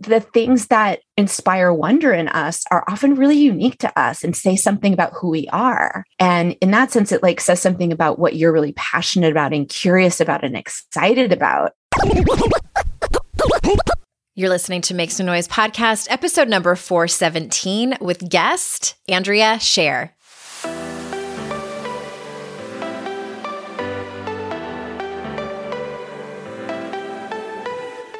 the things that inspire wonder in us are often really unique to us and say something about who we are. And in that sense, it like says something about what you're really passionate about and curious about and excited about. You're listening to Make Some Noise podcast, episode number 417 with guest Andrea Scher.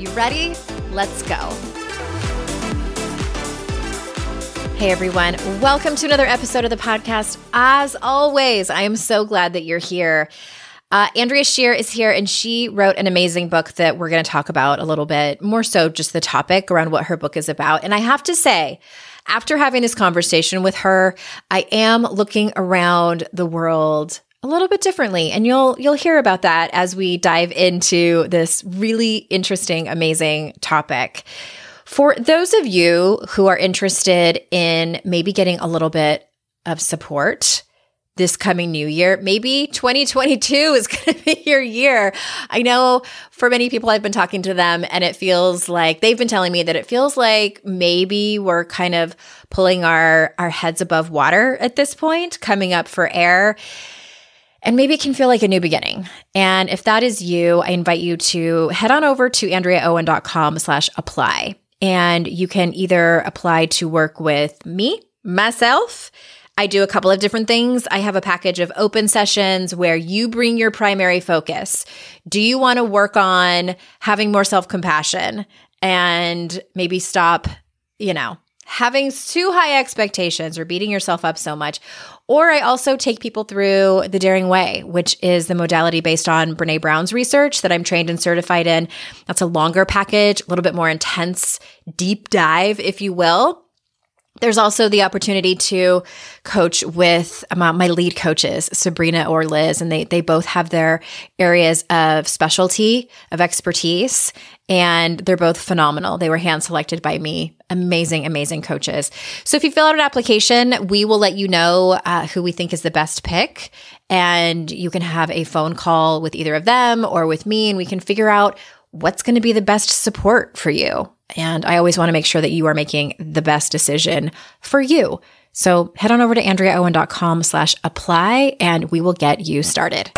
You ready? Let's go. Hey everyone, welcome to another episode of the podcast. As always, I am so glad that you're here. Uh, Andrea Scher is here, and she wrote an amazing book that we're going to talk about a little bit more so just the topic around what her book is about. And I have to say, after having this conversation with her, I am looking around the world a little bit differently and you'll you'll hear about that as we dive into this really interesting amazing topic. For those of you who are interested in maybe getting a little bit of support this coming new year, maybe 2022 is going to be your year. I know for many people I've been talking to them and it feels like they've been telling me that it feels like maybe we're kind of pulling our our heads above water at this point, coming up for air. And maybe it can feel like a new beginning. And if that is you, I invite you to head on over to andreaowen.com slash apply. And you can either apply to work with me, myself. I do a couple of different things. I have a package of open sessions where you bring your primary focus. Do you want to work on having more self compassion and maybe stop, you know, having too high expectations or beating yourself up so much. Or I also take people through the Daring Way, which is the modality based on Brene Brown's research that I'm trained and certified in. That's a longer package, a little bit more intense, deep dive, if you will. There's also the opportunity to coach with um, my lead coaches, Sabrina or Liz, and they they both have their areas of specialty, of expertise, and they're both phenomenal. They were hand selected by me. Amazing, amazing coaches. So if you fill out an application, we will let you know uh, who we think is the best pick, and you can have a phone call with either of them or with me, and we can figure out what's going to be the best support for you. And I always want to make sure that you are making the best decision for you. So head on over to andreaowen.com slash apply and we will get you started.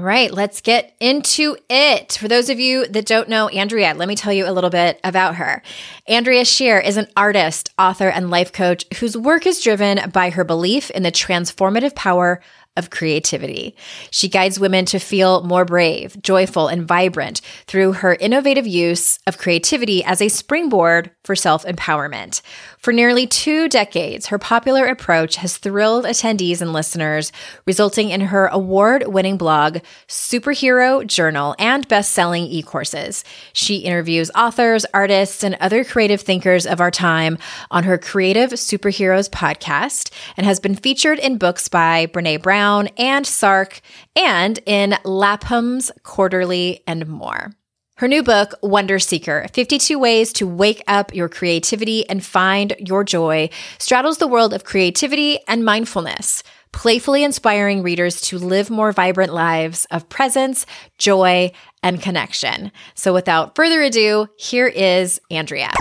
All right, let's get into it. For those of you that don't know Andrea, let me tell you a little bit about her. Andrea Scher is an artist, author, and life coach whose work is driven by her belief in the transformative power of creativity. She guides women to feel more brave, joyful, and vibrant through her innovative use of creativity as a springboard for self empowerment. For nearly two decades, her popular approach has thrilled attendees and listeners, resulting in her award winning blog, superhero journal, and best selling e courses. She interviews authors, artists, and other creative thinkers of our time on her Creative Superheroes podcast and has been featured in books by Brene Brown and Sark and in Lapham's Quarterly and more. Her new book, Wonder Seeker 52 Ways to Wake Up Your Creativity and Find Your Joy, straddles the world of creativity and mindfulness, playfully inspiring readers to live more vibrant lives of presence, joy, and connection. So without further ado, here is Andrea.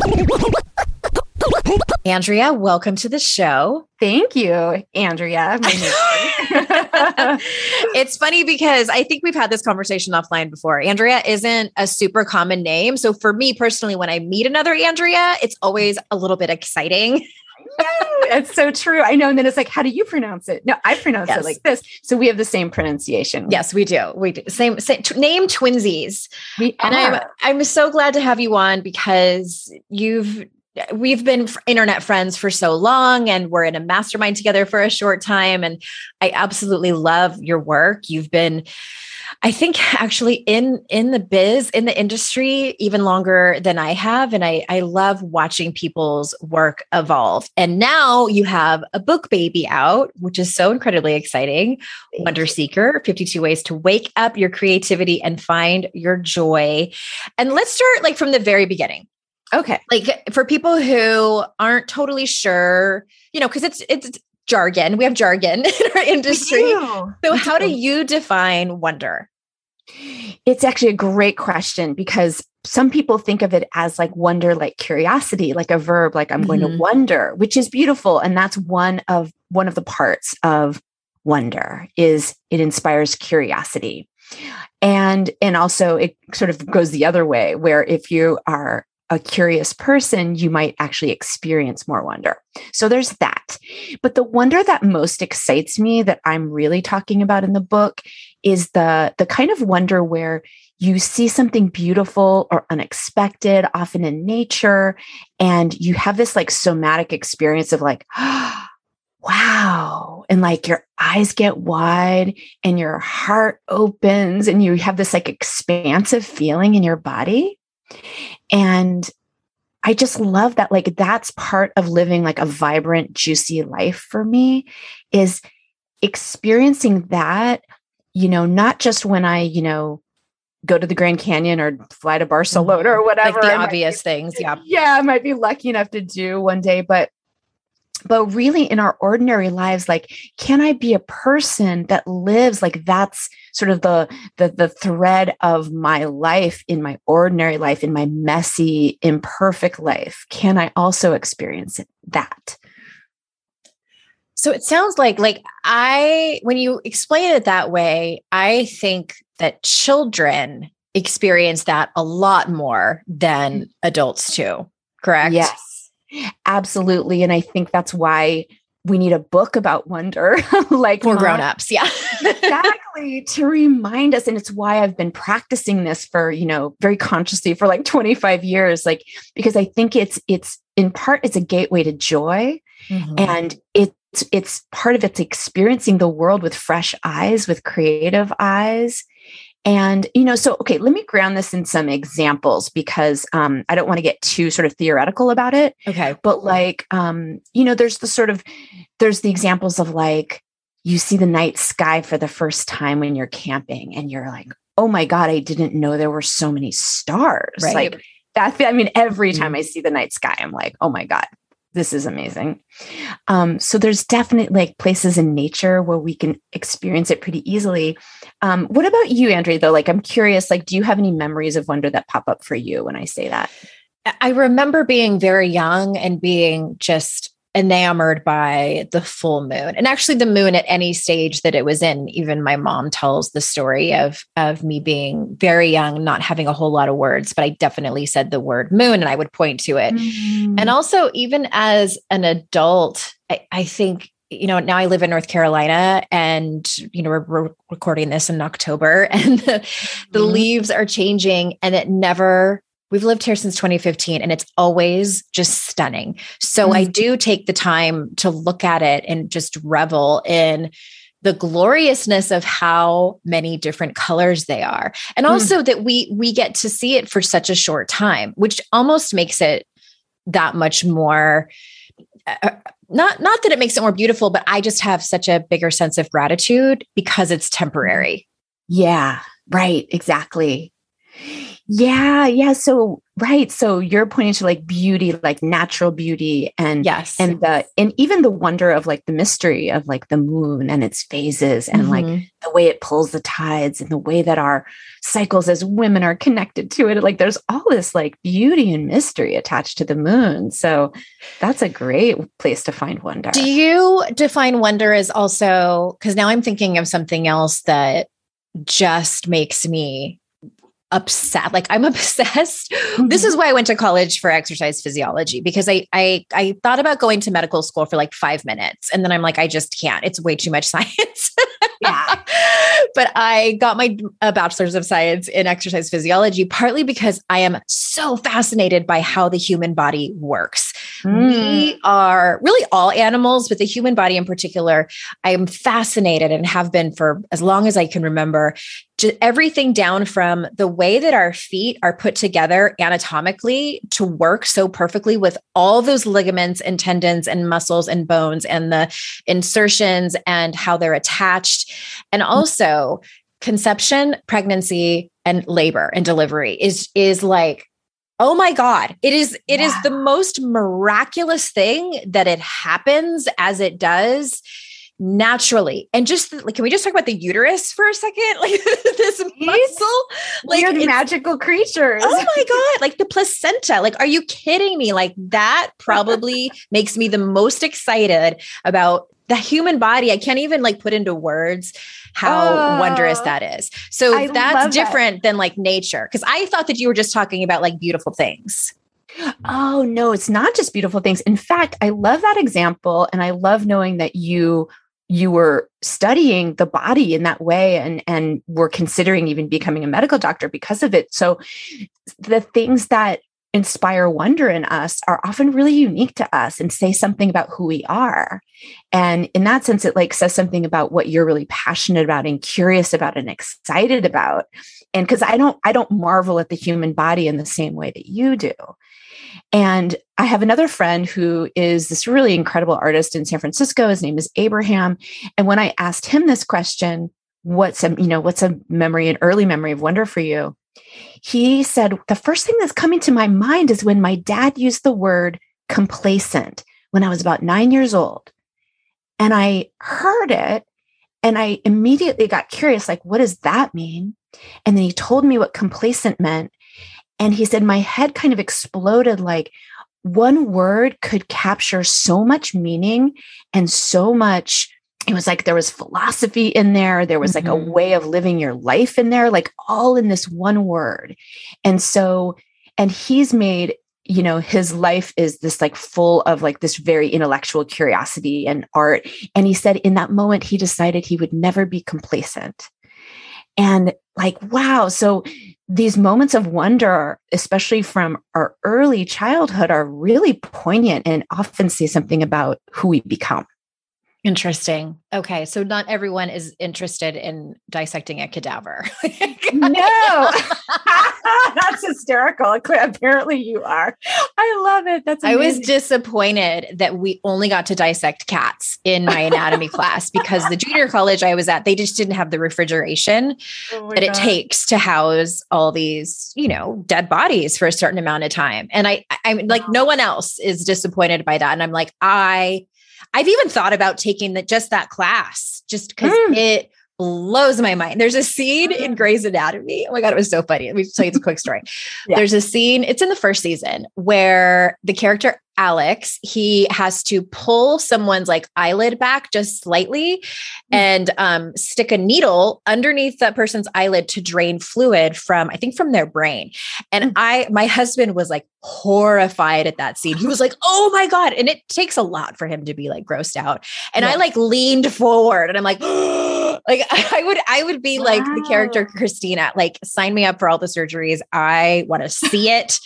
Andrea, welcome to the show. Thank you, Andrea. it's funny because I think we've had this conversation offline before. Andrea isn't a super common name. So for me personally, when I meet another Andrea, it's always a little bit exciting. it's so true. I know. And then it's like, how do you pronounce it? No, I pronounce yes. it like this. So we have the same pronunciation. Yes, we do. We do. Same, same t- name twinsies. We and I'm I'm so glad to have you on because you've we've been internet friends for so long and we're in a mastermind together for a short time and i absolutely love your work you've been I think actually in in the biz, in the industry, even longer than I have. And I I love watching people's work evolve. And now you have a book baby out, which is so incredibly exciting. Wonder Seeker, 52 Ways to Wake Up Your Creativity and Find Your Joy. And let's start like from the very beginning. Okay. Like for people who aren't totally sure, you know, because it's it's jargon. We have jargon in our industry. So, how do you define wonder? It's actually a great question because some people think of it as like wonder, like curiosity, like a verb, like I'm mm-hmm. going to mm-hmm. wonder, which is beautiful. And that's one of one of the parts of wonder is it inspires curiosity. And and also it sort of goes the other way, where if you are a curious person, you might actually experience more wonder. So there's that. But the wonder that most excites me that I'm really talking about in the book is the the kind of wonder where you see something beautiful or unexpected often in nature and you have this like somatic experience of like wow and like your eyes get wide and your heart opens and you have this like expansive feeling in your body and I just love that. Like, that's part of living like a vibrant, juicy life for me is experiencing that, you know, not just when I, you know, go to the Grand Canyon or fly to Barcelona or mm-hmm. whatever. Like the obvious things. Yeah. Yeah. I might be lucky enough to do one day, but but really in our ordinary lives like can i be a person that lives like that's sort of the, the the thread of my life in my ordinary life in my messy imperfect life? Can i also experience that? So it sounds like like i when you explain it that way i think that children experience that a lot more than mm. adults too correct? Yes Absolutely. And I think that's why we need a book about wonder, like for grown-ups. Yeah. exactly. To remind us. And it's why I've been practicing this for, you know, very consciously for like 25 years. Like, because I think it's it's in part it's a gateway to joy. Mm-hmm. And it's it's part of it's experiencing the world with fresh eyes, with creative eyes. And, you know, so, okay, let me ground this in some examples because um, I don't want to get too sort of theoretical about it. Okay. But like, um, you know, there's the sort of, there's the examples of like, you see the night sky for the first time when you're camping and you're like, oh my God, I didn't know there were so many stars. Right. Like, that, I mean, every time mm-hmm. I see the night sky, I'm like, oh my God, this is amazing. Um, so there's definitely like places in nature where we can experience it pretty easily. Um, what about you, Andrea? Though, like, I'm curious. Like, do you have any memories of wonder that pop up for you when I say that? I remember being very young and being just enamored by the full moon and actually the moon at any stage that it was in even my mom tells the story of of me being very young not having a whole lot of words but i definitely said the word moon and i would point to it mm. and also even as an adult I, I think you know now i live in north carolina and you know we're, we're recording this in october and the, the mm. leaves are changing and it never We've lived here since 2015 and it's always just stunning. So mm-hmm. I do take the time to look at it and just revel in the gloriousness of how many different colors they are. And mm. also mm. that we we get to see it for such a short time, which almost makes it that much more not not that it makes it more beautiful, but I just have such a bigger sense of gratitude because it's temporary. Yeah, right, exactly. Yeah, yeah. So right. So you're pointing to like beauty, like natural beauty and yes. And the and even the wonder of like the mystery of like the moon and its phases and mm-hmm. like the way it pulls the tides and the way that our cycles as women are connected to it. Like there's all this like beauty and mystery attached to the moon. So that's a great place to find wonder. Do you define wonder as also because now I'm thinking of something else that just makes me upset like i'm obsessed mm-hmm. this is why i went to college for exercise physiology because I, I i thought about going to medical school for like five minutes and then i'm like i just can't it's way too much science yeah but i got my a bachelor's of science in exercise physiology partly because i am so fascinated by how the human body works Mm. We are really all animals, but the human body in particular, I am fascinated and have been for as long as I can remember. Just everything down from the way that our feet are put together anatomically to work so perfectly with all those ligaments and tendons and muscles and bones and the insertions and how they're attached. And mm. also, conception, pregnancy, and labor and delivery is is like oh my god it is It yeah. is the most miraculous thing that it happens as it does naturally. And just like can we just talk about the uterus for a second? Like this muscle like Weird magical creatures. Oh my god like the placenta. Like are you kidding me? Like that probably makes me the most excited about the human body. I can't even like put into words how oh, wondrous ah, that is. So I that's different that. than like nature. Because i thought that you were just talking about like beautiful things. Oh no it's not just beautiful things. In fact i love that example and i love knowing that you you were studying the body in that way and and were considering even becoming a medical doctor because of it so the things that inspire wonder in us are often really unique to us and say something about who we are. And in that sense, it like says something about what you're really passionate about and curious about and excited about. And because I don't, I don't marvel at the human body in the same way that you do. And I have another friend who is this really incredible artist in San Francisco. His name is Abraham. And when I asked him this question, what's a, you know, what's a memory, an early memory of wonder for you? He said, The first thing that's coming to my mind is when my dad used the word complacent when I was about nine years old. And I heard it and I immediately got curious like, what does that mean? And then he told me what complacent meant. And he said, my head kind of exploded like, one word could capture so much meaning and so much it was like there was philosophy in there there was like mm-hmm. a way of living your life in there like all in this one word. And so and he's made you know his life is this like full of like this very intellectual curiosity and art. And he said in that moment he decided he would never be complacent. And like wow so these moments of wonder especially from our early childhood are really poignant and often say something about who we become Interesting. Okay. So not everyone is interested in dissecting a cadaver. no. That's hysterical. Apparently you are. I love it. That's amazing. I was disappointed that we only got to dissect cats in my anatomy class because the junior college I was at, they just didn't have the refrigeration oh that God. it takes to house all these, you know, dead bodies for a certain amount of time. And I I'm like no one else is disappointed by that. And I'm like, I I've even thought about taking that just that class just because mm. it blows my mind. There's a scene in mm-hmm. Grey's Anatomy. Oh my God, it was so funny. Let me tell you this quick story. yeah. There's a scene, it's in the first season, where the character Alex, he has to pull someone's like eyelid back just slightly mm. and um, stick a needle underneath that person's eyelid to drain fluid from, I think, from their brain. And mm. I, my husband was like horrified at that scene. He was like, oh my God. And it takes a lot for him to be like grossed out. And yeah. I like leaned forward and I'm like, like I would, I would be wow. like the character Cristina, like sign me up for all the surgeries. I want to see it.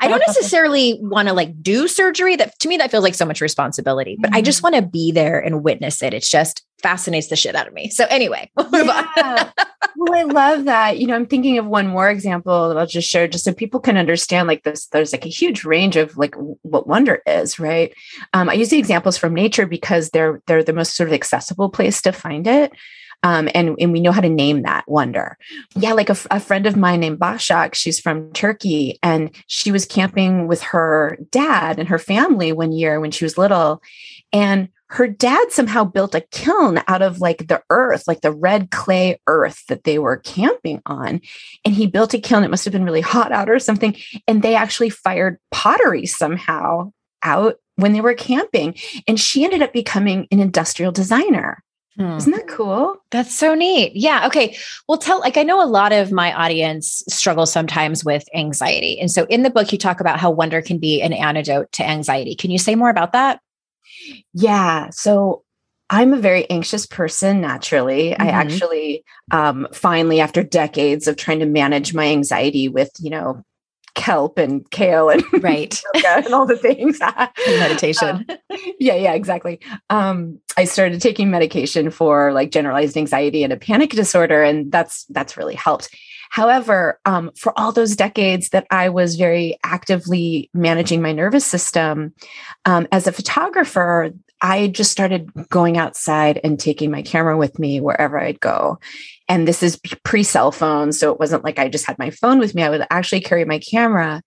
I don't necessarily want to like do surgery that to me that feels like so much responsibility but mm-hmm. i just mm-hmm. want to be there and witness it it's just fascinates the shit out of me so anyway we'll yeah. well i love that you know i'm thinking of one more example that i'll just share just so people can understand like this there's like a huge range of like what wonder is right um, i use the examples from nature because they're they're the most sort of accessible place to find it um, and, and we know how to name that wonder. Yeah, like a, a friend of mine named Bashak, she's from Turkey, and she was camping with her dad and her family one year when she was little. And her dad somehow built a kiln out of like the earth, like the red clay earth that they were camping on. And he built a kiln. It must have been really hot out or something. And they actually fired pottery somehow out when they were camping. And she ended up becoming an industrial designer. Hmm. Isn't that cool? That's so neat. Yeah. Okay. Well, tell, like, I know a lot of my audience struggles sometimes with anxiety. And so in the book, you talk about how wonder can be an antidote to anxiety. Can you say more about that? Yeah. So I'm a very anxious person naturally. Mm-hmm. I actually um, finally, after decades of trying to manage my anxiety with, you know, kelp and kale and right. and all the things. Meditation. Um, yeah yeah exactly. Um, i started taking medication for like generalized anxiety and a panic disorder and that's that's really helped. However um, for all those decades that i was very actively managing my nervous system um, as a photographer I just started going outside and taking my camera with me wherever I'd go. And this is pre cell phone. So it wasn't like I just had my phone with me. I would actually carry my camera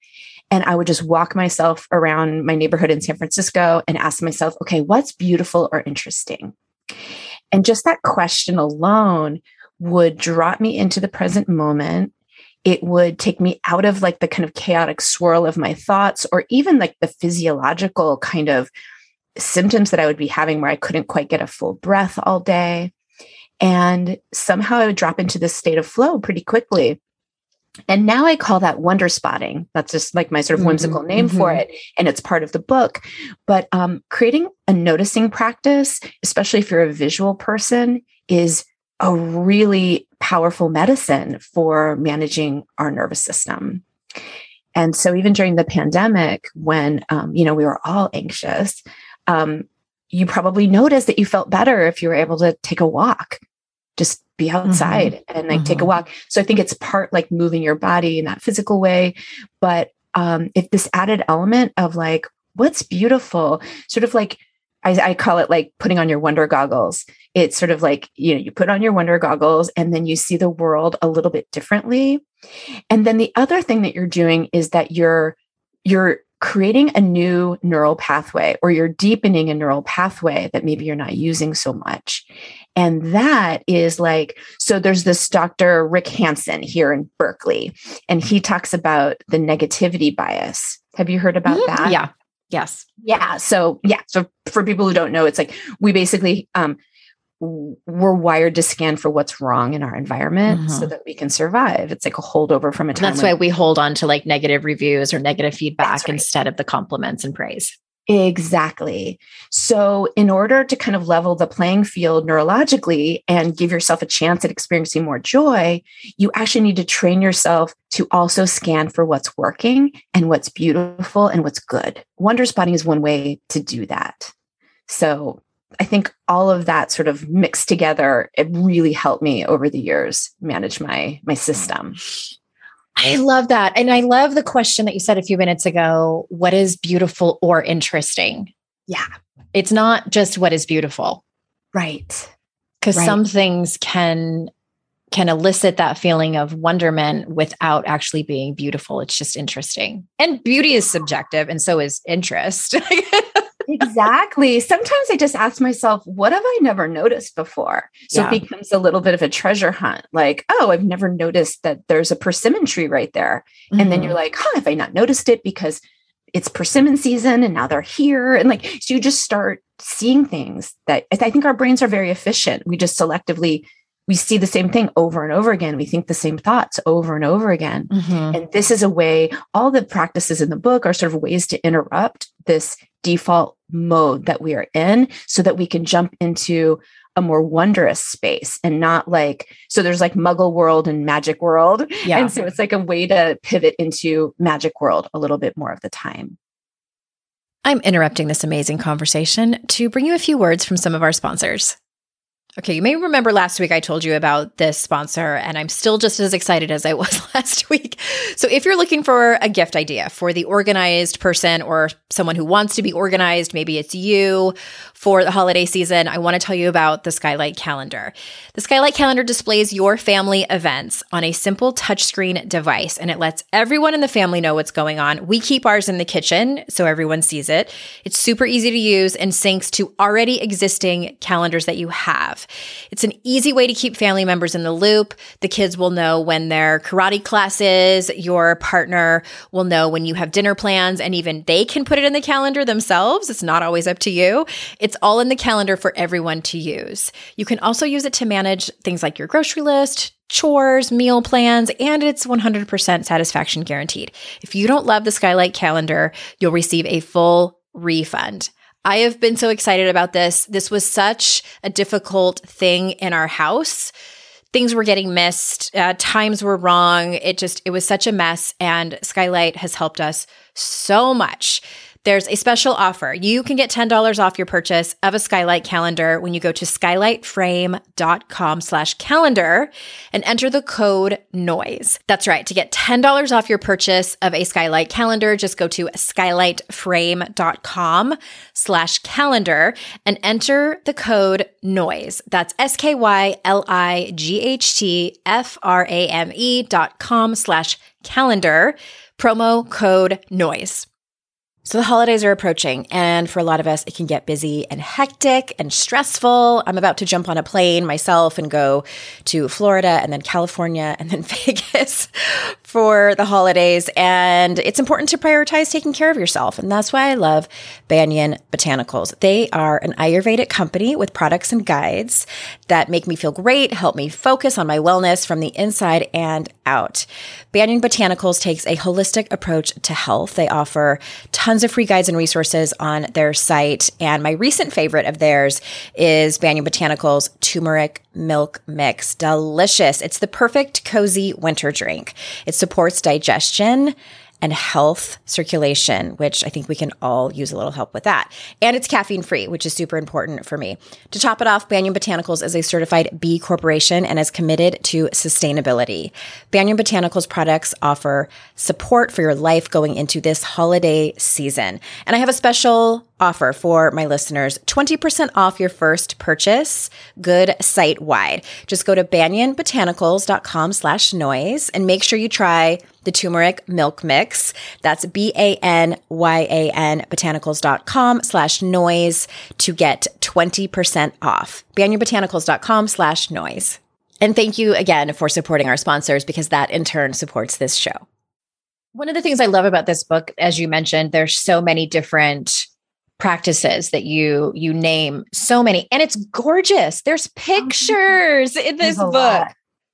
and I would just walk myself around my neighborhood in San Francisco and ask myself, okay, what's beautiful or interesting? And just that question alone would drop me into the present moment. It would take me out of like the kind of chaotic swirl of my thoughts or even like the physiological kind of symptoms that I would be having where I couldn't quite get a full breath all day. And somehow I would drop into this state of flow pretty quickly. And now I call that wonder spotting. That's just like my sort of whimsical mm-hmm, name mm-hmm. for it. And it's part of the book. But um, creating a noticing practice, especially if you're a visual person, is a really powerful medicine for managing our nervous system. And so even during the pandemic, when um, you know we were all anxious, um, you probably noticed that you felt better if you were able to take a walk just be outside mm-hmm. and like mm-hmm. take a mm-hmm. walk so i think it's part like moving your body in that physical way but um if this added element of like what's beautiful sort of like I, I call it like putting on your wonder goggles it's sort of like you know you put on your wonder goggles and then you see the world a little bit differently and then the other thing that you're doing is that you're you're creating a new neural pathway or you're deepening a neural pathway that maybe you're not using so much. And that is like, so there's this Dr. Rick Hanson here in Berkeley, and he talks about the negativity bias. Have you heard about mm-hmm. that? Yeah. Yes. Yeah. So, yeah. So, for people who don't know, it's like we basically um, we're wired to scan for what's wrong in our environment mm-hmm. so that we can survive. It's like a holdover from a time. That's when- why we hold on to like negative reviews or negative feedback right. instead of the compliments and praise. Exactly. So, in order to kind of level the playing field neurologically and give yourself a chance at experiencing more joy, you actually need to train yourself to also scan for what's working and what's beautiful and what's good. Wonder spotting is one way to do that. So, I think all of that sort of mixed together, it really helped me over the years manage my my system. I love that. And I love the question that you said a few minutes ago, what is beautiful or interesting? Yeah. It's not just what is beautiful. Right. Cuz right. some things can can elicit that feeling of wonderment without actually being beautiful. It's just interesting. And beauty is subjective and so is interest. exactly. Sometimes I just ask myself, what have I never noticed before? So yeah. it becomes a little bit of a treasure hunt. Like, oh, I've never noticed that there's a persimmon tree right there. Mm-hmm. And then you're mm-hmm. like, huh, have I not noticed it because it's persimmon season and now they're here? And like, so you just start seeing things that I think our brains are very efficient. We just selectively we see the same thing over and over again. We think the same thoughts over and over again. Mm-hmm. And this is a way, all the practices in the book are sort of ways to interrupt this default mode that we are in so that we can jump into a more wondrous space and not like so there's like muggle world and magic world yeah. and so it's like a way to pivot into magic world a little bit more of the time i'm interrupting this amazing conversation to bring you a few words from some of our sponsors Okay, you may remember last week I told you about this sponsor, and I'm still just as excited as I was last week. So, if you're looking for a gift idea for the organized person or someone who wants to be organized, maybe it's you for the holiday season, I want to tell you about the Skylight Calendar. The Skylight Calendar displays your family events on a simple touchscreen device, and it lets everyone in the family know what's going on. We keep ours in the kitchen so everyone sees it. It's super easy to use and syncs to already existing calendars that you have. It's an easy way to keep family members in the loop. The kids will know when their karate classes, your partner will know when you have dinner plans, and even they can put it in the calendar themselves. It's not always up to you. It's all in the calendar for everyone to use. You can also use it to manage things like your grocery list, chores, meal plans, and it's 100% satisfaction guaranteed. If you don't love the Skylight calendar, you'll receive a full refund. I have been so excited about this. This was such a difficult thing in our house things were getting missed, uh, times were wrong. It just, it was such a mess. And Skylight has helped us so much. There's a special offer. You can get $10 off your purchase of a Skylight calendar when you go to skylightframe.com slash calendar and enter the code NOISE. That's right. To get $10 off your purchase of a Skylight calendar, just go to skylightframe.com slash calendar and enter the code NOISE. That's S-K-Y-L-I-G-H-T-F-R-A-M-E dot com slash calendar. Promo code NOISE. So the holidays are approaching, and for a lot of us, it can get busy and hectic and stressful. I'm about to jump on a plane myself and go to Florida and then California and then Vegas for the holidays. And it's important to prioritize taking care of yourself. And that's why I love Banyan Botanicals. They are an Ayurvedic company with products and guides that make me feel great, help me focus on my wellness from the inside and out. Banyan Botanicals takes a holistic approach to health. They offer tons of free guides and resources on their site. And my recent favorite of theirs is Banyan Botanicals turmeric milk mix. Delicious. It's the perfect cozy winter drink. It supports digestion and health circulation, which I think we can all use a little help with that. And it's caffeine free, which is super important for me. To top it off, Banyan Botanicals is a certified B Corporation and is committed to sustainability. Banyan Botanicals products offer support for your life going into this holiday season. And I have a special offer for my listeners 20% off your first purchase good site wide just go to banyanbotanicals.com slash noise and make sure you try the turmeric milk mix. That's b-a-n-y-a-n botanicals.com slash noise to get 20% off. Banyanbotanicals.com slash noise. And thank you again for supporting our sponsors because that in turn supports this show. One of the things I love about this book, as you mentioned, there's so many different practices that you you name so many and it's gorgeous. There's oh, pictures in this book.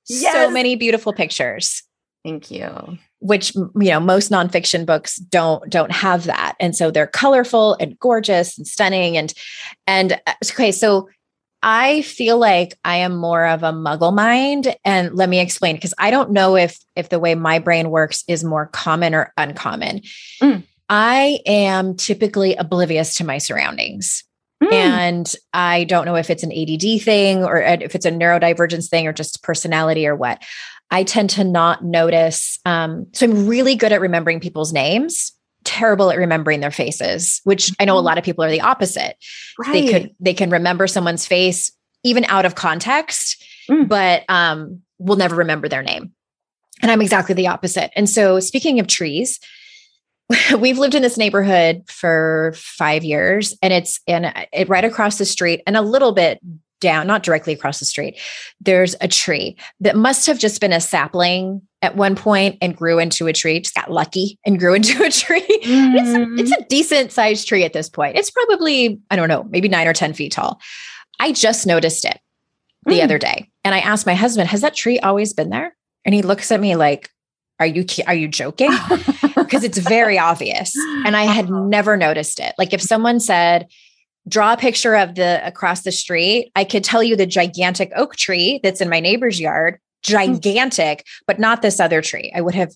yes. so many beautiful pictures thank you which you know most nonfiction books don't don't have that and so they're colorful and gorgeous and stunning and and uh, okay so I feel like I am more of a muggle mind and let me explain because I don't know if if the way my brain works is more common or uncommon. Mm. I am typically oblivious to my surroundings. Mm. And I don't know if it's an ADD thing or if it's a neurodivergence thing or just personality or what. I tend to not notice. Um, so I'm really good at remembering people's names, terrible at remembering their faces, which I know a mm-hmm. lot of people are the opposite. Right. They could they can remember someone's face even out of context, mm. but um, will never remember their name. And I'm exactly the opposite. And so speaking of trees, we've lived in this neighborhood for five years and it's in it right across the street and a little bit down not directly across the street there's a tree that must have just been a sapling at one point and grew into a tree just got lucky and grew into a tree mm. it's, a, it's a decent sized tree at this point it's probably i don't know maybe nine or ten feet tall i just noticed it the mm. other day and i asked my husband has that tree always been there and he looks at me like are you are you joking because it's very obvious and i had uh-huh. never noticed it like if someone said draw a picture of the across the street i could tell you the gigantic oak tree that's in my neighbor's yard hmm. gigantic but not this other tree i would have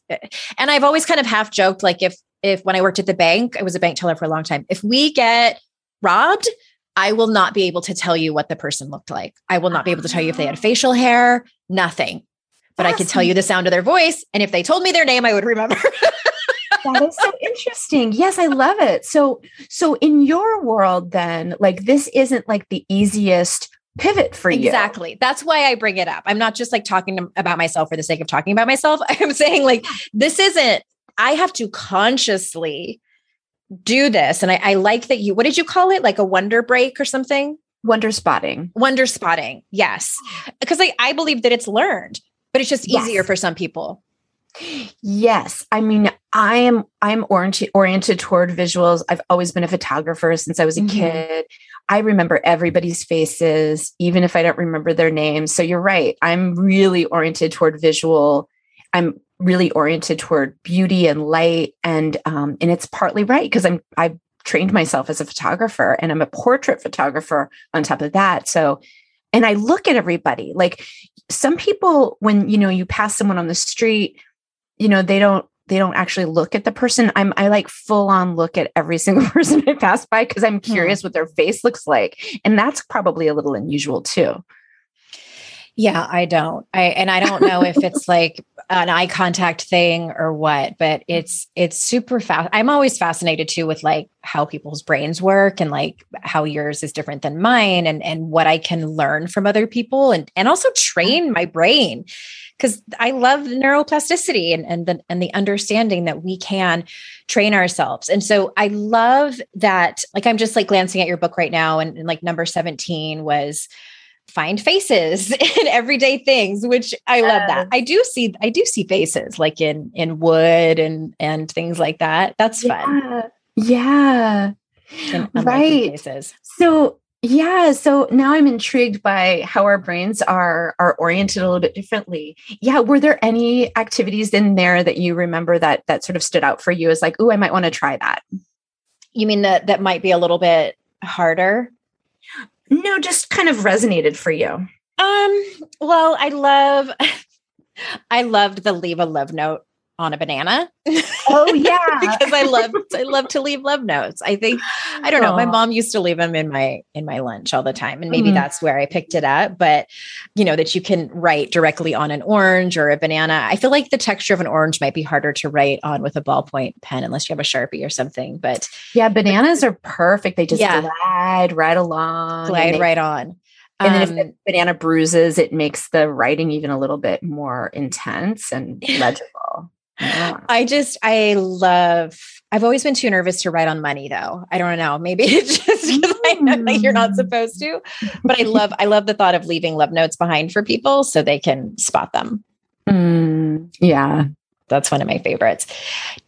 and i've always kind of half joked like if if when i worked at the bank i was a bank teller for a long time if we get robbed I will not be able to tell you what the person looked like. I will not be able to tell you if they had facial hair, nothing but I could tell you the sound of their voice. And if they told me their name, I would remember. that is so interesting. Yes, I love it. So, so in your world, then, like this isn't like the easiest pivot for you. Exactly. That's why I bring it up. I'm not just like talking to, about myself for the sake of talking about myself. I'm saying like this isn't. I have to consciously do this, and I, I like that you. What did you call it? Like a wonder break or something? Wonder spotting. Wonder spotting. Yes, because I, I believe that it's learned but it's just easier yes. for some people. Yes. I mean, I am I'm oriented oriented toward visuals. I've always been a photographer since I was a mm-hmm. kid. I remember everybody's faces, even if I don't remember their names. So you're right. I'm really oriented toward visual. I'm really oriented toward beauty and light. And um, and it's partly right because I'm I've trained myself as a photographer and I'm a portrait photographer on top of that. So and I look at everybody. Like some people, when you know you pass someone on the street, you know they don't they don't actually look at the person. I'm I like full on look at every single person I pass by because I'm hmm. curious what their face looks like, and that's probably a little unusual too. Yeah, I don't. I and I don't know if it's like an eye contact thing or what, but it's it's super fast. I'm always fascinated too with like how people's brains work and like how yours is different than mine and and what I can learn from other people and and also train my brain because I love neuroplasticity and and the and the understanding that we can train ourselves. And so I love that like I'm just like glancing at your book right now and, and like number 17 was find faces in everyday things which i love that i do see i do see faces like in in wood and and things like that that's yeah. fun yeah right faces. so yeah so now i'm intrigued by how our brains are are oriented a little bit differently yeah were there any activities in there that you remember that that sort of stood out for you as like oh i might want to try that you mean that that might be a little bit harder no, just kind of resonated for you. Um, well, I love I loved the leave a love note on a banana. Oh yeah. because I love I love to leave love notes. I think I don't know, my mom used to leave them in my in my lunch all the time and maybe mm. that's where I picked it up, but you know that you can write directly on an orange or a banana. I feel like the texture of an orange might be harder to write on with a ballpoint pen unless you have a Sharpie or something, but Yeah, bananas are perfect. They just yeah. glide right along. Glide they, right on. And then if the um, banana bruises, it makes the writing even a little bit more intense and legible. I just, I love, I've always been too nervous to write on money though. I don't know. Maybe it's just because I know that you're not mm. supposed to, but I love, I love the thought of leaving love notes behind for people so they can spot them. Mm, yeah. That's one of my favorites.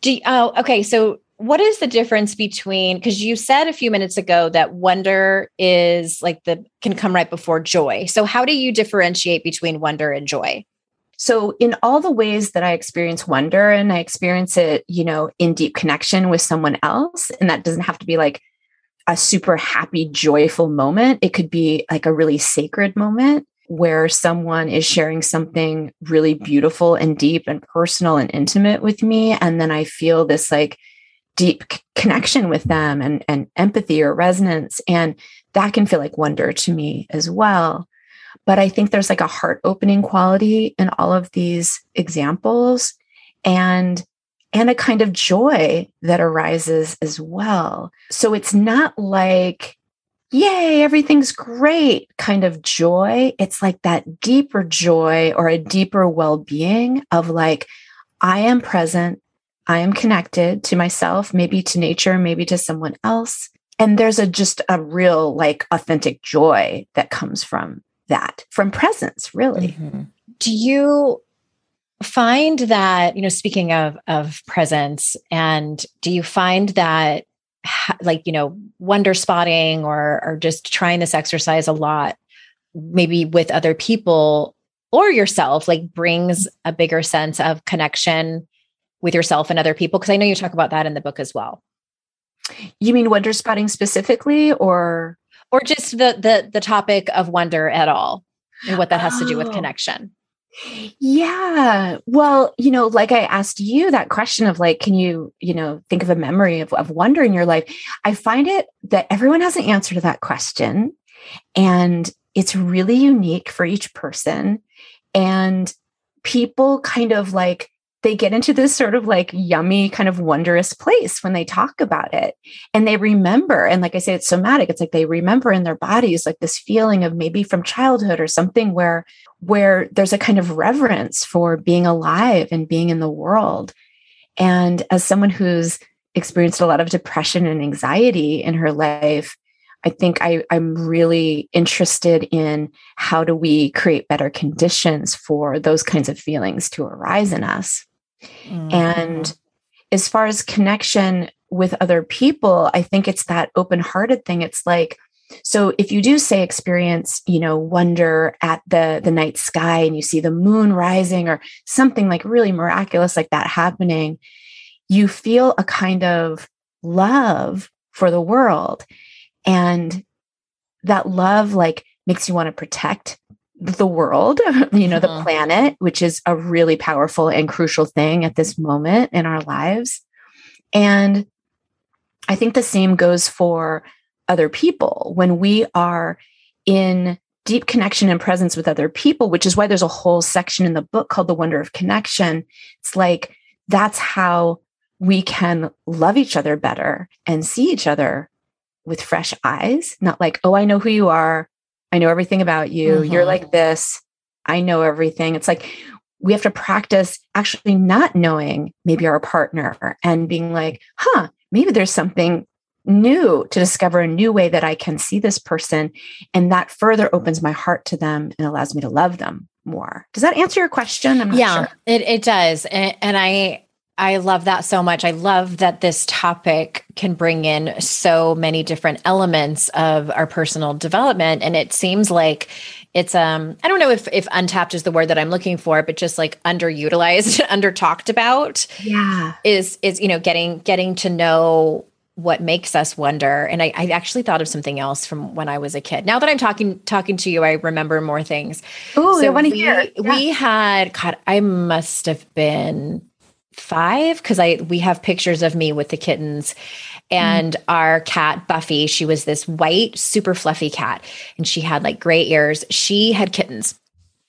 Do you, oh, okay. So what is the difference between because you said a few minutes ago that wonder is like the can come right before joy so how do you differentiate between wonder and joy so in all the ways that i experience wonder and i experience it you know in deep connection with someone else and that doesn't have to be like a super happy joyful moment it could be like a really sacred moment where someone is sharing something really beautiful and deep and personal and intimate with me and then i feel this like deep connection with them and, and empathy or resonance. And that can feel like wonder to me as well. But I think there's like a heart opening quality in all of these examples and and a kind of joy that arises as well. So it's not like, yay, everything's great kind of joy. It's like that deeper joy or a deeper well being of like, I am present. I am connected to myself, maybe to nature, maybe to someone else. And there's a just a real like authentic joy that comes from that, from presence, really. Mm-hmm. Do you find that, you know, speaking of of presence, and do you find that like, you know, wonder spotting or or just trying this exercise a lot, maybe with other people or yourself, like brings a bigger sense of connection with yourself and other people? Because I know you talk about that in the book as well. You mean wonder spotting specifically or or just the the the topic of wonder at all and what that has oh. to do with oh. connection? Yeah. Well, you know, like I asked you that question of like, can you, you know, think of a memory of, of wonder in your life? I find it that everyone has an answer to that question. And it's really unique for each person. And people kind of like they get into this sort of like yummy kind of wondrous place when they talk about it. And they remember and like i say it's somatic. It's like they remember in their bodies like this feeling of maybe from childhood or something where where there's a kind of reverence for being alive and being in the world. And as someone who's experienced a lot of depression and anxiety in her life I think I, I'm really interested in how do we create better conditions for those kinds of feelings to arise in us. Mm-hmm. And as far as connection with other people, I think it's that open hearted thing. It's like, so if you do say experience, you know, wonder at the the night sky and you see the moon rising or something like really miraculous like that happening, you feel a kind of love for the world. And that love like makes you want to protect the world, you know, the Mhm. planet, which is a really powerful and crucial thing at this moment in our lives. And I think the same goes for other people. When we are in deep connection and presence with other people, which is why there's a whole section in the book called The Wonder of Connection, it's like that's how we can love each other better and see each other with fresh eyes, not like, oh, I know who you are. I know everything about you. You're Mhm. like this. I know everything. It's like we have to practice actually not knowing maybe our partner and being like, huh, maybe there's something new to discover a new way that I can see this person. And that further opens my heart to them and allows me to love them more. Does that answer your question? I'm not yeah sure. it, it does and, and i i love that so much i love that this topic can bring in so many different elements of our personal development and it seems like it's um i don't know if if untapped is the word that i'm looking for but just like underutilized under talked about Yeah. is is you know getting getting to know what makes us wonder and I, I actually thought of something else from when i was a kid now that i'm talking talking to you i remember more things Oh, I want to we, hear. Yeah. we had God, I must have been five because I we have pictures of me with the kittens and our cat Buffy. She was this white, super fluffy cat, and she had like gray ears. She had kittens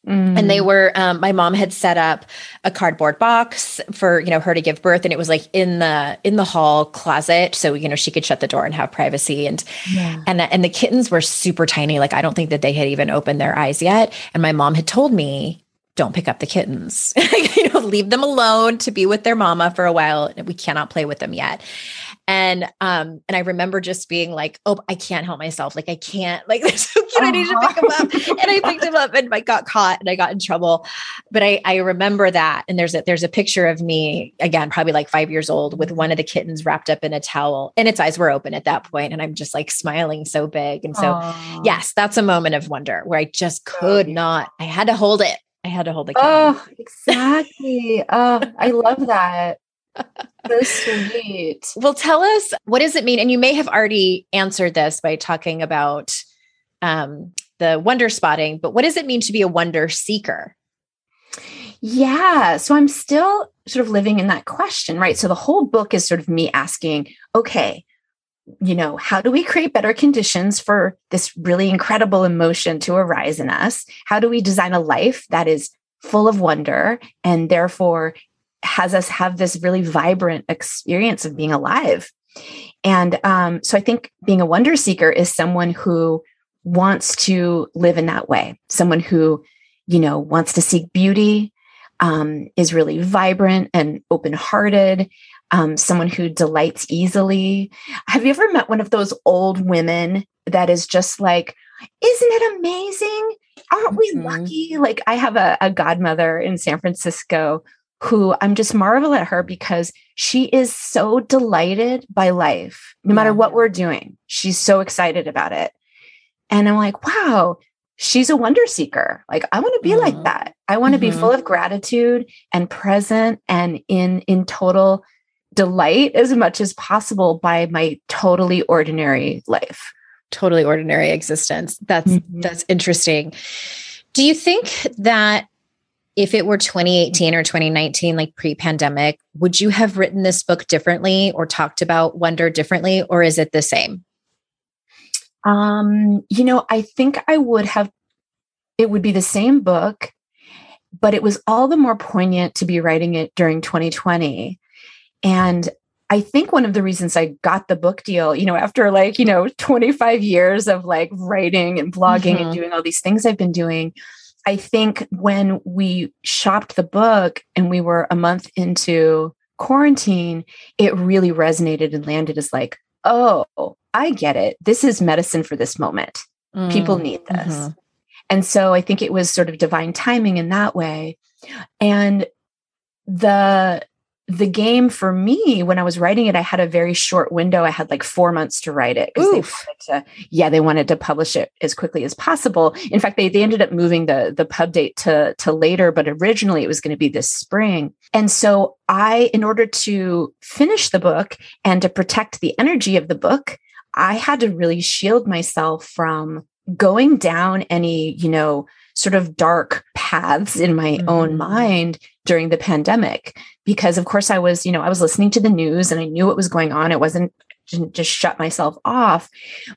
and they Mm. were um, my mom had set up a cardboard box for you know her to give birth and it was like in the in the hall closet so you know she could shut the door and have privacy and Yeah. and and the kittens were super tiny like i don't think that they had even opened their eyes yet and my mom had told me don't pick up the kittens you know leave them alone to be with their mama for a while we cannot play with them yet and um and i remember just being like oh i can't help myself like i can't like they're so cute i need to pick them up and I picked him up and I got caught and I got in trouble. But I, I remember that. And there's a there's a picture of me again, probably like five years old, with one of the kittens wrapped up in a towel, and its eyes were open at that point, and I'm just like smiling so big. And so, yes, that's a moment of wonder where I just could not. I had to hold it. I had to hold the kitten. Oh, exactly. oh, I love that. So sweet. Well, tell us what does it mean? And you may have already answered this by talking about um, the wonder spotting, but what does it mean to be a wonder seeker? Yeah. So I'm still sort of living in that question, right? So the whole book is sort of me asking, okay, you know, how do we create better conditions for this really incredible emotion to arise in us? How do we design a life that is full of wonder and therefore has us have this really vibrant experience of being alive? And um, so I think being a wonder seeker is someone who wants to live in that way, someone who, you know, wants to seek beauty, um, is really vibrant and open hearted, um, someone who delights easily. Have you ever met one of those old women that is just like, isn't it amazing? Aren't we Mhm. lucky? Like, I have a, a godmother in San Francisco who I'm just marvel at her because she is so delighted by life, no matter what we're doing. She's so excited about it. And I'm like, wow, she's a wonder seeker. Like I want to be like Mhm. that. I want to be Mhm. full of gratitude and present and in in total delight as much as possible by my totally ordinary life. totally ordinary existence. That's Mhm. that's interesting. Do you think that if it were 2018 or 2019 like pre-pandemic, would you have written this book differently or talked about wonder differently or is it the same? Um, you know, I think I would have it would be the same book, but it was all the more poignant to be writing it during 2020. And I think one of the reasons I got the book deal, you know, after like, you know, 25 years of like writing and blogging Mhm. and doing all these things I've been doing, I think when we shopped the book and we were a month into quarantine, it really resonated and landed as like, oh, I get it. This is medicine for this moment. People Mm, need this. mhm. And so I think it was sort of divine timing in that way. And the the game for me when I was writing it, I had a very short window. I had like four months to write it because they wanted to, yeah, they wanted to publish it as quickly as possible. In fact, they they ended up moving the the pub date to to later, but originally it was going to be this spring. And so I, in order to finish the book and to protect the energy of the book, I had to really shield myself from going down any, you know, sort of dark paths in my mm-hmm. own mind during the pandemic because of course I was, you know, I was listening to the news and I knew what was going on. It wasn't just shut myself off,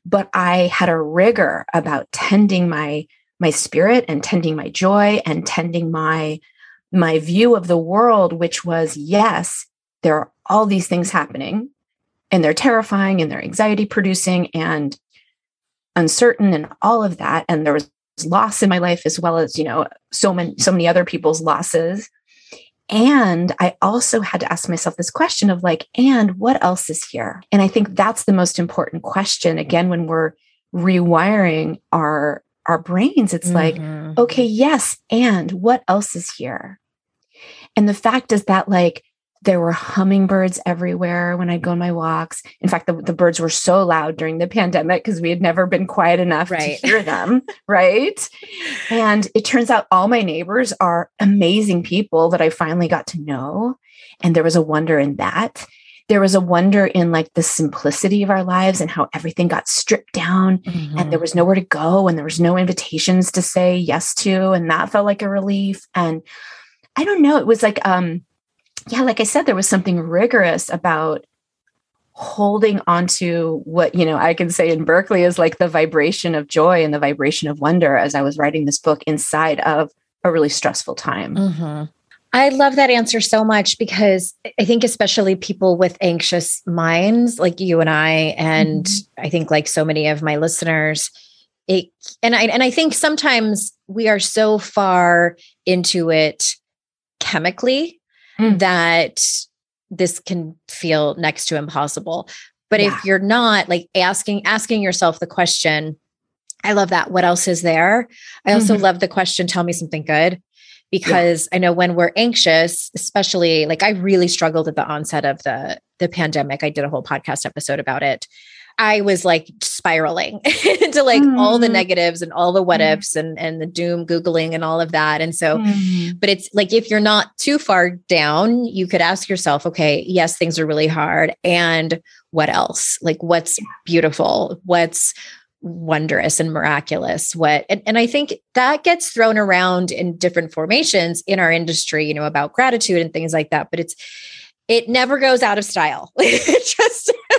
but I had a rigor about tending my my spirit and tending my joy and tending my my view of the world which was yes, there are all these things happening and they're terrifying and they're anxiety producing and uncertain and all of that and there was loss in my life as well as you know so many so many other people's losses. And i also had to ask myself this question of like and what else is here? And i think that's the most important question again when we're rewiring our our brains. It's mm-hmm. like okay yes and what else is here? And the fact is that like there were hummingbirds everywhere when I'd go on my walks. In fact, the, the birds were so loud during the pandemic because we had never been quiet enough right. to hear them. right. And it turns out all my neighbors are amazing people that I finally got to know. And there was a wonder in that. There was a wonder in like the simplicity of our lives and how everything got stripped down mm-hmm. and there was nowhere to go and there was no invitations to say yes to. And that felt like a relief. And I don't know, it was like, um, yeah, like I said, there was something rigorous about holding onto what you know i can say in berkeley is like the vibration of joy and the vibration of wonder as i was writing this book inside of a really stressful time mm-hmm. i love that answer so much because i think especially people with anxious minds like you and i and mm-hmm. i think like so many of my listeners it and i and i think sometimes we are so far into it chemically mm. that this can feel next to impossible. But yeah. if you're not like asking asking yourself the question, I love that. What else is there? I also mm-hmm. love the question, tell me something good. Because yeah. I know when we're anxious, especially like I really struggled at the onset of the the pandemic. I did a whole podcast episode about it. I was like spiraling into like mm. all the mm-hmm. negatives and all the what mm. ifs and and the doom googling and all of that. And so mm. but it's like if you're not too far down, you could ask yourself, okay, yes, things are really hard and what else? Like what's beautiful? What's wondrous and miraculous what and, and i think that gets thrown around in different formations in our industry you know about gratitude and things like that but it's it never goes out of style. just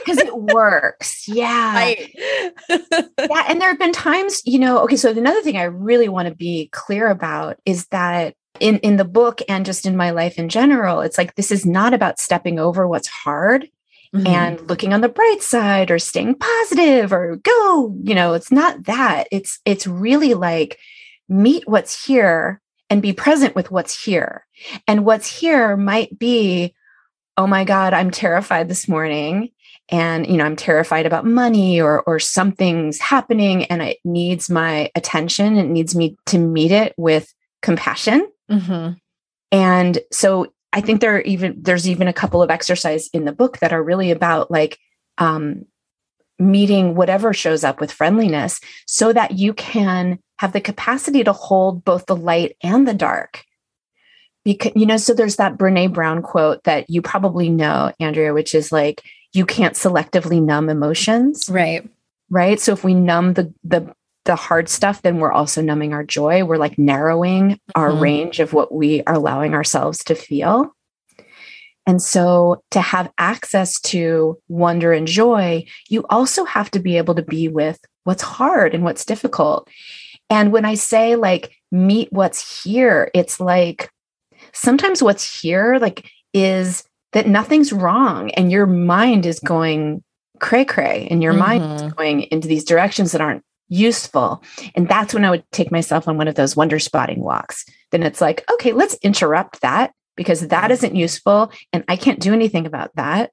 because it works. Yeah. Right. yeah. And there have been times, you know, okay, so another thing I really want to be clear about is that in in the book and just in my life in general, it's like this is not about stepping over what's hard. Mm-hmm. and looking on the bright side or staying positive or go you know it's not that it's it's really like meet what's here and be present with what's here and what's here might be oh my god i'm terrified this morning and you know i'm terrified about money or or something's happening and it needs my attention it needs me to meet it with compassion mm-hmm. and so i think there are even there's even a couple of exercises in the book that are really about like um, meeting whatever shows up with friendliness so that you can have the capacity to hold both the light and the dark because you know so there's that brene brown quote that you probably know andrea which is like you can't selectively numb emotions right. right? So if we numb the the the hard stuff then we're also numbing our joy. We're like narrowing mm-hmm. our range of what we are allowing ourselves to feel. And so to have access to wonder and joy you also have to be able to be with what's hard and what's difficult. And when i say like meet what's here it's like sometimes what's here like is that nothing's wrong and your mind is going cray cray and your mm-hmm. mind is mm-hmm. going into these directions that aren't useful. And that's when I would take myself on one of those wonder spotting walks. Then it's like, okay, let's interrupt that because that isn't useful and I can't do anything about that.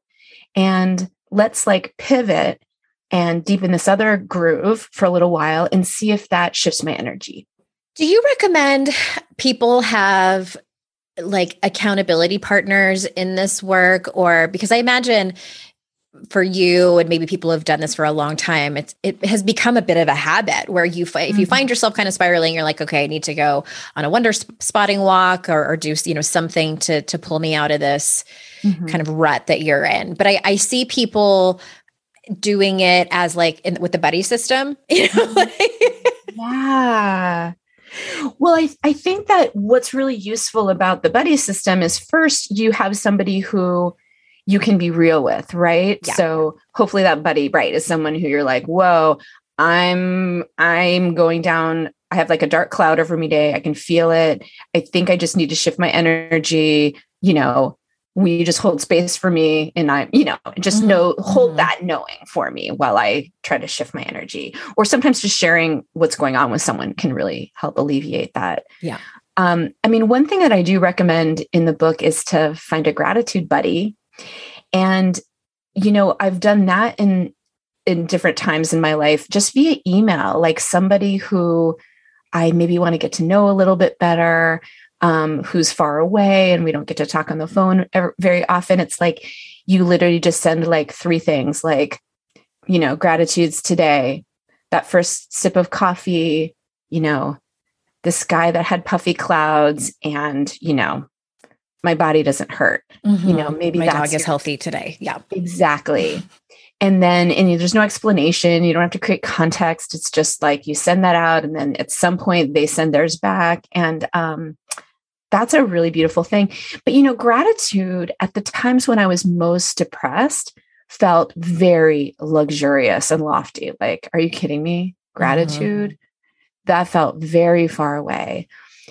And let's like pivot and deepen this other groove for a little while and see if that shifts my energy. Do you recommend people have like accountability partners in this work or because i imagine for you and maybe people have done this for a long time it's it has become a bit of a habit where you mm-hmm. if you mm-hmm. find yourself kind of spiraling you're like okay i need to go on a wonder spotting walk or, or do you know something to to pull me out of this mm-hmm. kind of rut that you're in but i i see people doing it as like in, with the buddy system you know like yeah. Well, I, I think that what's really useful about the buddy system is first, you have somebody who you can be real with, right? Yeah. So hopefully that buddy, right, is someone who you're like, whoa, I'm I'm going down. I have like a dark cloud over me day. I can feel it. I think I just need to shift my energy. You know, will you just hold space for me? And I, you know, just Mhm. know, hold Mhm. that knowing for me while I try to shift my energy. Or sometimes just sharing what's going on with someone can really help alleviate that. Yeah. Um, I mean, one thing that I do recommend in the book is to find a gratitude buddy. And, you know, I've done that in in different times in my life just via email, like somebody who I maybe want to get to know a little bit better, um, who's far away and we don't get to talk on the phone ever, very often. It's like you literally just send like three things like, you know, gratitudes today, that first sip of coffee, you know, the sky that had puffy clouds, and, you know, my body doesn't hurt. You know, maybe Mm-hmm. my dog is your- healthy today. Yeah. Exactly. And then, and there's no explanation. You don't have to create context. It's just like you send that out, and then at some point they send theirs back. And um, that's a really beautiful thing. But, you know, gratitude at the times when I was most depressed felt very luxurious and lofty. Like, are you kidding me? Gratitude? Mm-hmm. That felt very far away.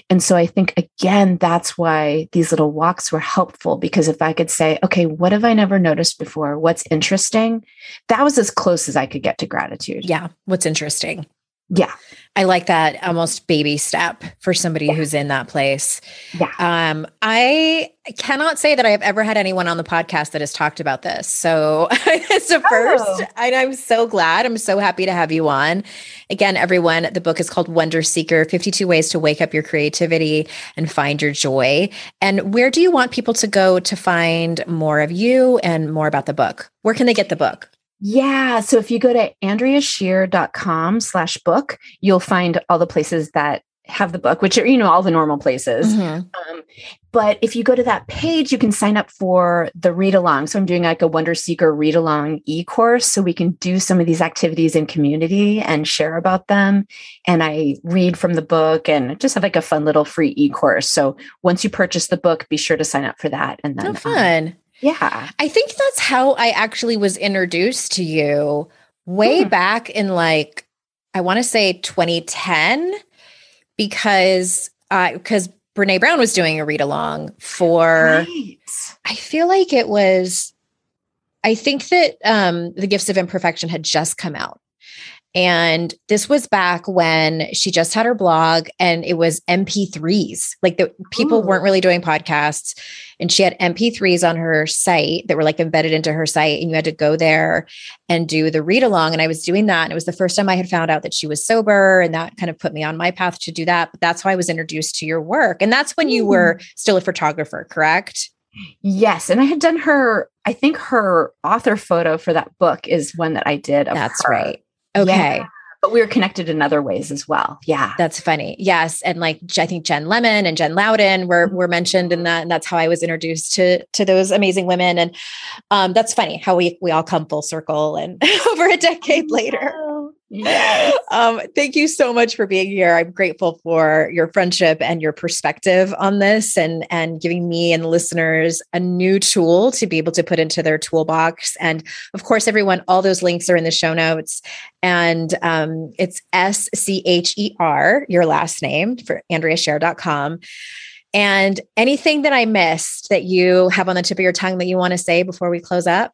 And so I think, again, that's why these little walks were helpful because if I could say, okay, what have I never noticed before? What's interesting? That was as close as I could get to gratitude. Yeah. What's interesting. Yeah. I like that almost baby step for somebody who's in that place. Yeah. Um, I cannot say that I have ever had anyone on the podcast that has talked about this. So it's a first. Oh. And I'm so glad. I'm so happy to have you on. Again, everyone, the book is called Wonder Seeker 52 Ways to Wake Up Your Creativity and Find Your Joy. And where do you want people to go to find more of you and more about the book? Where can they get the book? Yeah. So if you go to andreascher.com slash book, you'll find all the places that have the book, which are, you know, all the normal places. Mhm. Um, but if you go to that page, you can sign up for the read along. So I'm doing like a Wonder Seeker read along e course so we can do some of these activities in community and share about them. And I read from the book and just have like a fun little free e course. So once you purchase the book, be sure to sign up for that. And then, So um, fun. Yeah. I think that's how I actually was introduced to you way Hmm. back in like I want to say 2010 because uh because Brene Brown was doing a read along for Right. I feel like it was I think that um The Gifts of Imperfection had just come out. And this was back when she just had her blog and it was MP3s. Like the people Ooh. weren't really doing podcasts and she had MP3s on her site that were like embedded into her site and you had to go there and do the read along and I was doing that and it was the first time I had found out that she was sober and that kind of put me on my path to do that. But that's how I was introduced to your work. And that's when you Ooh. were still a photographer, correct? Yes. And I had done her, I think her author photo for that book is one that I did. That's her. right. Okay. Yeah. But we were connected in other ways as well. Yeah. That's funny. Yes. And like I think Jen Lemen and Jen Louden were were mentioned in that. And that's how I was introduced to to those amazing women. And um that's funny how we we all come full circle and over a decade later. Um, thank you so much for being here. I'm grateful for your friendship and your perspective on this and and giving me and the listeners a new tool to be able to put into their toolbox. And of course, everyone, all those links are in the show notes. And um, it's S C H E R, your last name for AndreaScher.com. And anything that I missed that you have on the tip of your tongue that you want to say before we close up?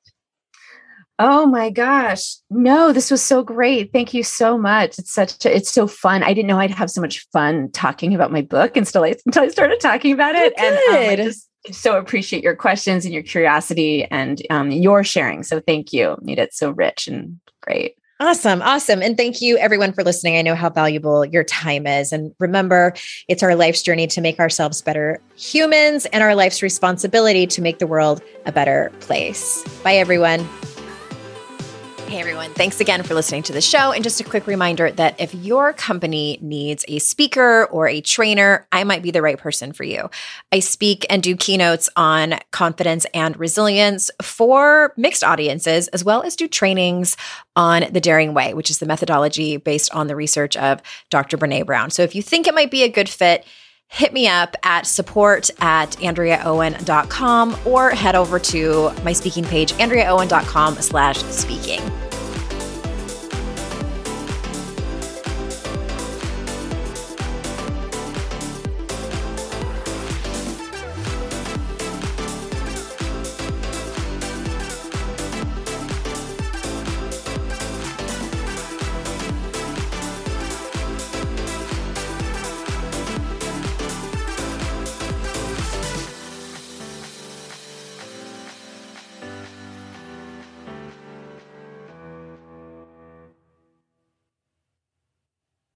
Oh my gosh. No, this was so great. Thank you so much. It's such a, it's so fun. I didn't know I'd have so much fun talking about my book until I until I started talking about it. And um, I just so appreciate your questions and your curiosity and um, your sharing. So thank you. Made it so rich and great. Awesome. Awesome. And thank you everyone for listening. I know how valuable your time is. And remember, it's our life's journey to make ourselves better humans and our life's responsibility to make the world a better place. Bye, everyone. Hey everyone, thanks again for listening to the show. And just a quick reminder that if your company needs a speaker or a trainer, I might be the right person for you. I speak and do keynotes on confidence and resilience for mixed audiences, as well as do trainings on the Daring Way, which is the methodology based on the research of Dr. Brene Brown. So if you think it might be a good fit, hit me up at support at andreaowen.com or head over to my speaking page, andreaowen.com slash speaking.